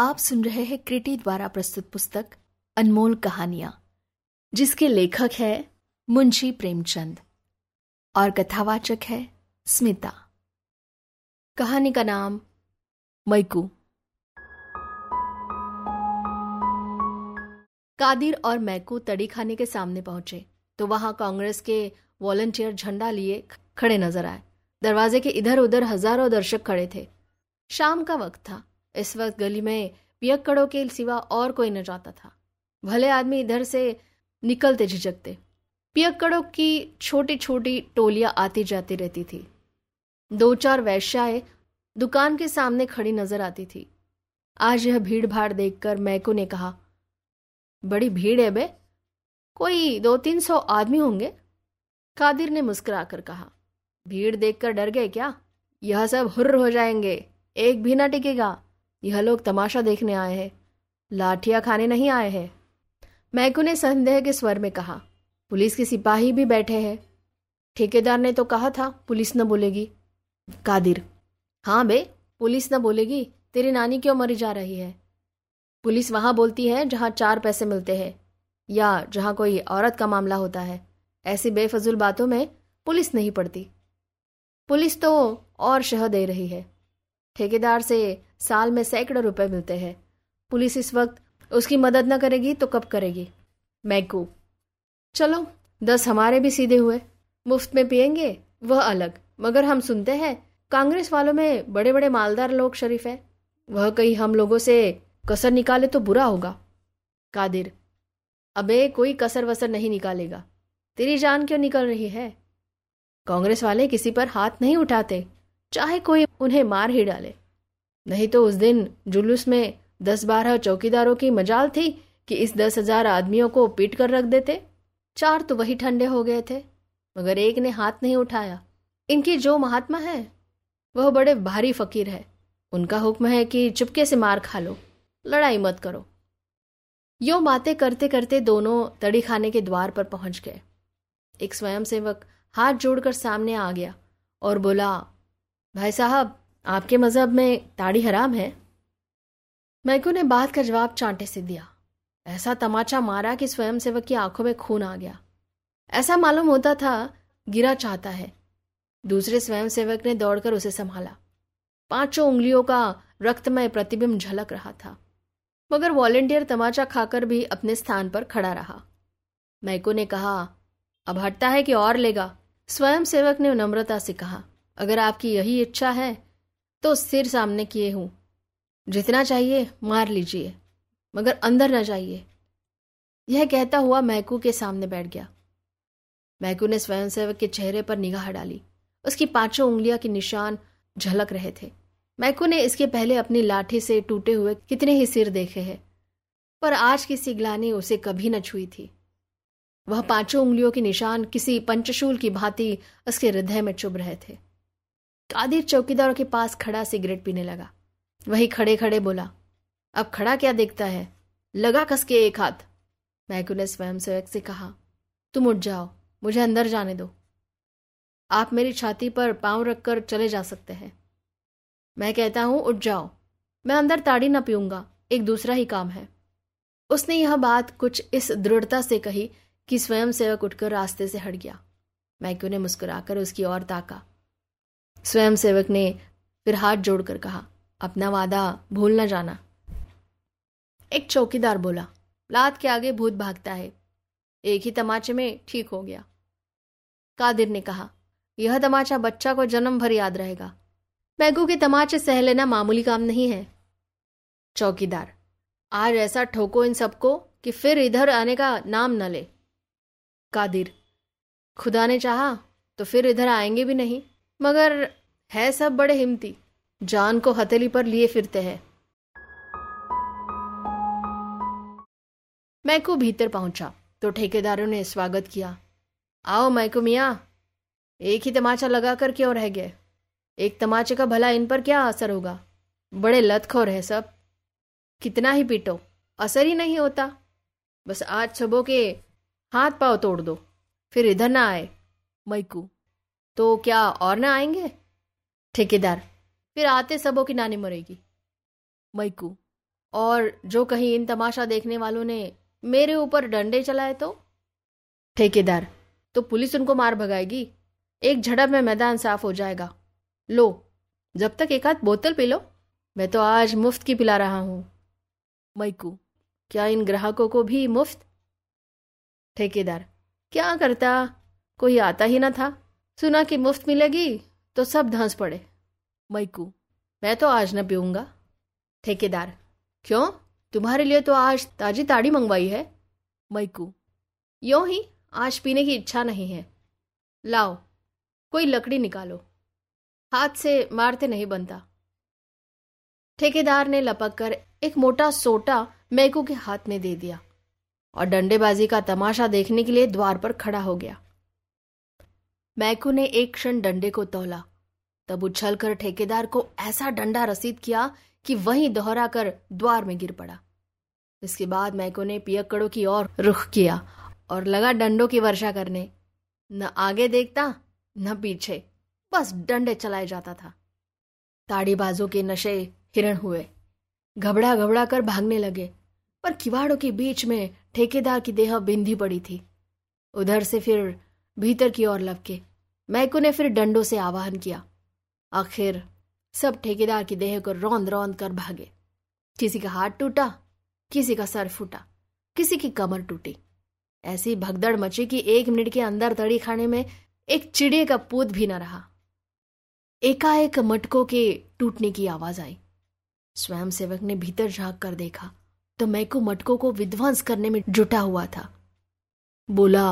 आप सुन रहे हैं क्रिटी द्वारा प्रस्तुत पुस्तक, अनमोल कहानियाँ, जिसके लेखक है मुंशी प्रेमचंद और कथावाचक है स्मिता। कहानी का नाम मैकू कादिर और मैकू तड़ी खाने के सामने पहुँचे तो वहाँ कांग्रेस के वॉलंटियर झंडा लिए खड़े नज़र आए। दरवाजे के इधर उधर हज़ारों दर्शक खड़े थे। शाम का वक्त था। इस वक्त गली में पियक्कड़ों के सिवा और कोई न जाता था। भले आदमी इधर से निकलते झिझकते। पियक्कड़ों की छोटी छोटी टोलियाँ आती जाती रहती थी। दो चार वैश्याएँ दुकान के सामने खड़ी नज़र आती थी। आज यह भीड़ भाड़ देखकर मैको ने कहा, बड़ी भीड़ है बे। कोई दो तीन सौ आदमी होंगे? कादिर ने मुस्कुराकर कहा, भीड़ देखकर डर गए क्या? यह सब हुर्र हो जाएँगे। एक भी ना टिकेगा। यह लोग तमाशा देखने आए हैं। लाठियाँ खाने नहीं आए हैं। मैकू ने संदेह के स्वर में कहा, पुलिस के सिपाही भी बैठे हैं। ठेकेदार ने तो कहा था, पुलिस न बोलेगी। कादिर। हाँ बे, पुलिस न बोलेगी। तेरी नानी क्यों मरी जा रही है? पुलिस वहाँ बोलती है, जहाँ चार पैसे मिलते हैं, या जहाँ कोई औरत का मामला होता है। ऐसी बेफजुल बातों में पुलिस नहीं पड़ती। पुलिस तो और शह दे रही है। ठेकेदार से साल में सैकड़ों रुपए मिलते हैं। पुलिस इस वक्त उसकी मदद न करेगी तो कब करेगी? मैकू। चलो, दस हमारे भी सीधे हुए। मुफ़्त में पियेंगे, वह अलग। मगर हम सुनते हैं, कांग्रेस वालों में बड़े बड़े मालदार लोग शरीफ है। वह कहीं हम लोगों से कसर निकाले तो बुरा होगा। कादिर। अबे, कोई कसर वसर नहीं निकालेगा। तेरी जान क्यों निकल रही है? कांग्रेस वाले किसी पर हाथ नहीं उठाते। चाहे कोई उन्हें मार ही डाले। नहीं तो उस दिन जुलूस में दस बारह चौकीदारों की मजाल थी कि इस दस हज़ार आदमियों को पीट कर रख देते। चार तो वही ठंडे हो गए थे, मगर एक ने हाथ नहीं उठाया। इनकी जो महात्मा है, वह बड़े भारी फकीर है। उनका हुक्म है कि चुपके से मार खा लो, लड़ाई मत करो। यो बातें करते करते दोनों तड़ी खाने के द्वार पर पहुँच गए। एक स्वयंसेवक हाथ जोड़कर सामने आ गया और बोला, भाई साहब आपके मज़हब में ताड़ी हराम है? मैकू ने बात का जवाब चांटे से दिया। ऐसा तमाचा मारा कि स्वयं सेवक की आँखों में खून आ गया। ऐसा मालूम होता था, गिरा चाहता है। दूसरे स्वयंसेवक ने दौड़कर उसे संभाला। पाँचों उंगलियों का रक्तमय प्रतिबिंब झलक रहा था। मगर वॉलेंटियर तमाचा खाकर भी अपने स्थान पर खड़ा रहा। मैको ने कहा, अब हटता है कि और लेगा? स्वयंसेवक ने नम्रता से कहा, अगर आपकी यही इच्छा है तो सिर सामने किए हूँ। जितना चाहिए, मार लीजिए। मगर अंदर ना जाइए। यह कहता हुआ मैकू के सामने बैठ गया। मैकू ने स्वयंसेवक के चेहरे पर निगाह डाली। उसकी पाँचों उंगलियाँ के निशान झलक रहे थे। मैकू ने इसके पहले अपनी लाठी से टूटे हुए कितने ही सिर देखे हैं। पर आज की सिगलानी उसे कभी न छुई थी। वह पाँचों उंगलियों के निशान किसी पंचशूल की भांति उसके हृदय में चुभ रहे थे। कादिर चौकीदारों के पास खड़ा सिगरेट पीने लगा। वही खड़े खड़े बोला, अब खड़ा क्या देखता है? लगा कस के एक हाथ। मैकू ने स्वयंसेवक से कहा, तुम उठ जाओ, मुझे अंदर जाने दो। आप मेरी छाती पर पाँव रखकर चले जा सकते हैं। मैं कहता हूँ, उठ जाओ। मैं अंदर ताड़ी न पीऊँगा, एक दूसरा ही काम है। उसने यह बात कुछ इस दृढ़ता से कही कि स्वयं सेवक उठकर रास्ते से हट गया। मैक्यू ने मुस्कुराकर उसकी ओर ताका। स्वयं सेवक ने फिर हाथ जोड़कर कहा, अपना वादा भूल न जाना। एक चौकीदार बोला, लात के आगे भूत भागता है। एक ही तमाचे में ठीक हो गया। कादिर ने कहा, यह तमाचा बच्चा को जन्म भर याद रहेगा। मैगू के तमाचे सह लेना मामूली काम नहीं है। चौकीदार, आज ऐसा ठोको इन सबको कि फिर इधर आने का नाम न ले। कादिर, खुदा ने चाहा तो फिर इधर आएँगे भी नहीं। मगर है सब बड़े हिम्मती। जान को हथेली पर लिए फिरते हैं। मैको भीतर पहुँचा तो ठेकेदारों ने स्वागत किया। आओ मैको मिया, एक ही तमाचा लगा कर क्यों रह गए? एक तमाचे का भला इन पर क्या असर होगा? बड़े लतखोर है सब। कितना ही पीटो, असर ही नहीं होता। बस आज सबों के हाथ पाव तोड़ दो, फिर इधर ना आए। मैकू तो क्या और ना आएँगे? ठेकेदार, फिर आते सबों की नानी मरेगी। मैकू और जो कहीं इन तमाशा देखने वालों ने मेरे ऊपर डंडे चलाए तो? ठेकेदार तो पुलिस उनको मार भगाएगी। एक झड़प में मैदान साफ़ हो जाएगा। लो, जब तक एक आध बोतल पी लो, मैं तो आज मुफ़्त की पिला रहा हूँ। मैकू क्या इन ग्राहकों को भी मुफ़्त? ठेकेदार, क्या करता? कोई आता ही ना था। सुना कि मुफ़्त मिलेगी तो सब धंस पड़े। मैकू मैं तो आज न पीऊँगा। ठेकेदार क्यों? तुम्हारे लिए तो आज ताजी ताड़ी मंगवाई है। मैकू यो ही आज पीने की इच्छा नहीं है। लाओ कोई लकड़ी निकालो। हाथ से मारते नहीं बनता। ठेकेदार ने लपक कर एक मोटा सोटा मैकू के हाथ में दे दिया और डंडेबाजी का तमाशा देखने के लिए द्वार पर खड़ा हो गया। मैकू ने एक क्षण डंडे को तोला। तब उछलकर ठेकेदार को ऐसा डंडा रसीद किया कि वहीं दोहरा कर द्वार में गिर पड़ा। इसके बाद मैको ने पियक्कड़ों की ओर रुख किया और लगा डंडों की वर्षा करने। न आगे देखता, न पीछे। बस डंडे चलाए जाता था। ताड़ीबाजों के नशे हिरण हुए। घबड़ा घबड़ा कर भागने लगे, पर किवाड़ों के बीच में ठेकेदार की देह बिंधी पड़ी थी। उधर से फिर भीतर की ओर लपके। मैको ने फिर डंडों से आवाहन किया। आखिर सब ठेकेदार की देह को रौंद रौंद कर भागे। किसी का हाथ टूटा, किसी का सर फूटा, किसी की कमर टूटी। ऐसी भगदड़ मची कि एक मिनट के अंदर तड़ी खाने में एक चिड़िया का पूत भी न रहा। एकाएक मटकों के टूटने की आवाज़ आई। स्वयं सेवक ने भीतर झाँक कर देखा तो मैको मटकों को विध्वंस करने में जुटा हुआ था। बोला,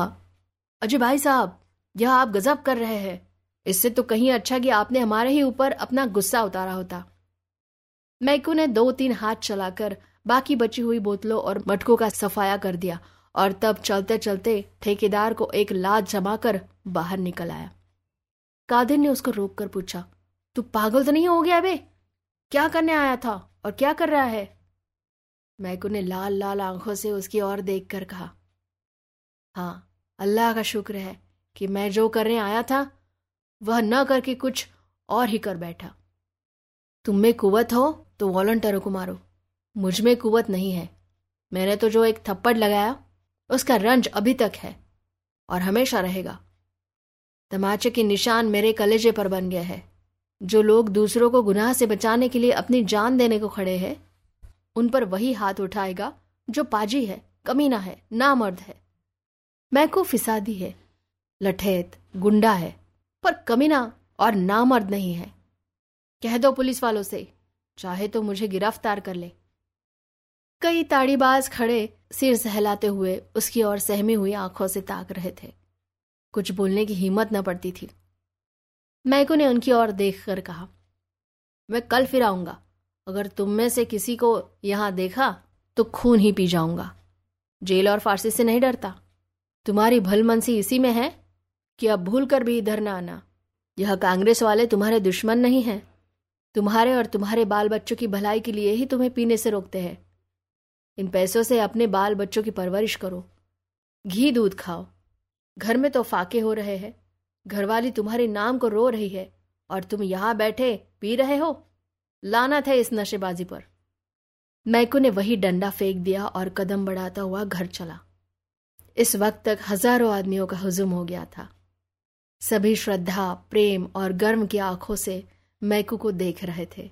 अजय भाई साहब यह आप गजब कर रहे हैं। इससे तो कहीं अच्छा कि आपने हमारे ही ऊपर अपना गुस्सा उतारा होता। मैकू ने दो तीन हाथ चलाकर बाकी बची हुई बोतलों और मटकों का सफाया कर दिया और तब चलते चलते ठेकेदार को एक लाद जमाकर बाहर निकल आया। कादिर ने उसको रोक कर पूछा, तू पागल तो नहीं हो गया बे? क्या करने आया था और क्या कर रहा है? मैकू ने लाल लाल आँखों से उसकी ओर देखकर कहा हाँ अल्लाह का शुक्र है कि मैं जो करने आया था, वह न करके कुछ और ही कर बैठा। तुम में कुवत हो तो वॉलंटियरों को मारो। मुझमें कुवत नहीं है। मैंने तो जो एक थप्पड़ लगाया, उसका रंज अभी तक है और हमेशा रहेगा। तमाचे के निशान मेरे कलेजे पर बन गए हैं। जो लोग दूसरों को गुनाह से बचाने के लिए अपनी जान देने को खड़े हैं, उन पर वही हाथ उठाएगा जो पाजी है, कमीना है, नामर्द है। मैको फिसादी है। लठेत, गुंडा है, पर कमीना और नामर्द नहीं है। कह दो पुलिस वालों से, चाहे तो मुझे गिरफ़्तार कर ले। कई ताड़ीबाज खड़े सिर सहलाते हुए उसकी ओर सहमी हुई आँखों से ताक रहे थे। कुछ बोलने की हिम्मत न पड़ती थी। मैको ने उनकी ओर देखकर कहा, मैं कल फिर आऊँगा। अगर तुम में से किसी को यहाँ देखा तो खून ही पी जाऊँगा। जेल और फारसी से नहीं डरता। तुम्हारी भलमनसी इसी में है? कि अब भूल कर भी इधर ना आना। यह कांग्रेस वाले तुम्हारे दुश्मन नहीं हैं। तुम्हारे और तुम्हारे बाल बच्चों की भलाई के लिए ही तुम्हें पीने से रोकते हैं। इन पैसों से अपने बाल बच्चों की परवरिश करो। घी दूध खाओ। घर में तो फाके हो रहे हैं। घरवाली तुम्हारे नाम को रो रही है और तुम यहाँ बैठे पी रहे हो। लाना था इस नशेबाजी पर। मैको ने वही डंडा फेंक दिया और कदम बढ़ाता हुआ घर चला। इस वक्त तक हज़ारों आदमियों का हुजुम हो गया था। सभी श्रद्धा प्रेम और गर्म की आँखों से मैकू को देख रहे थे।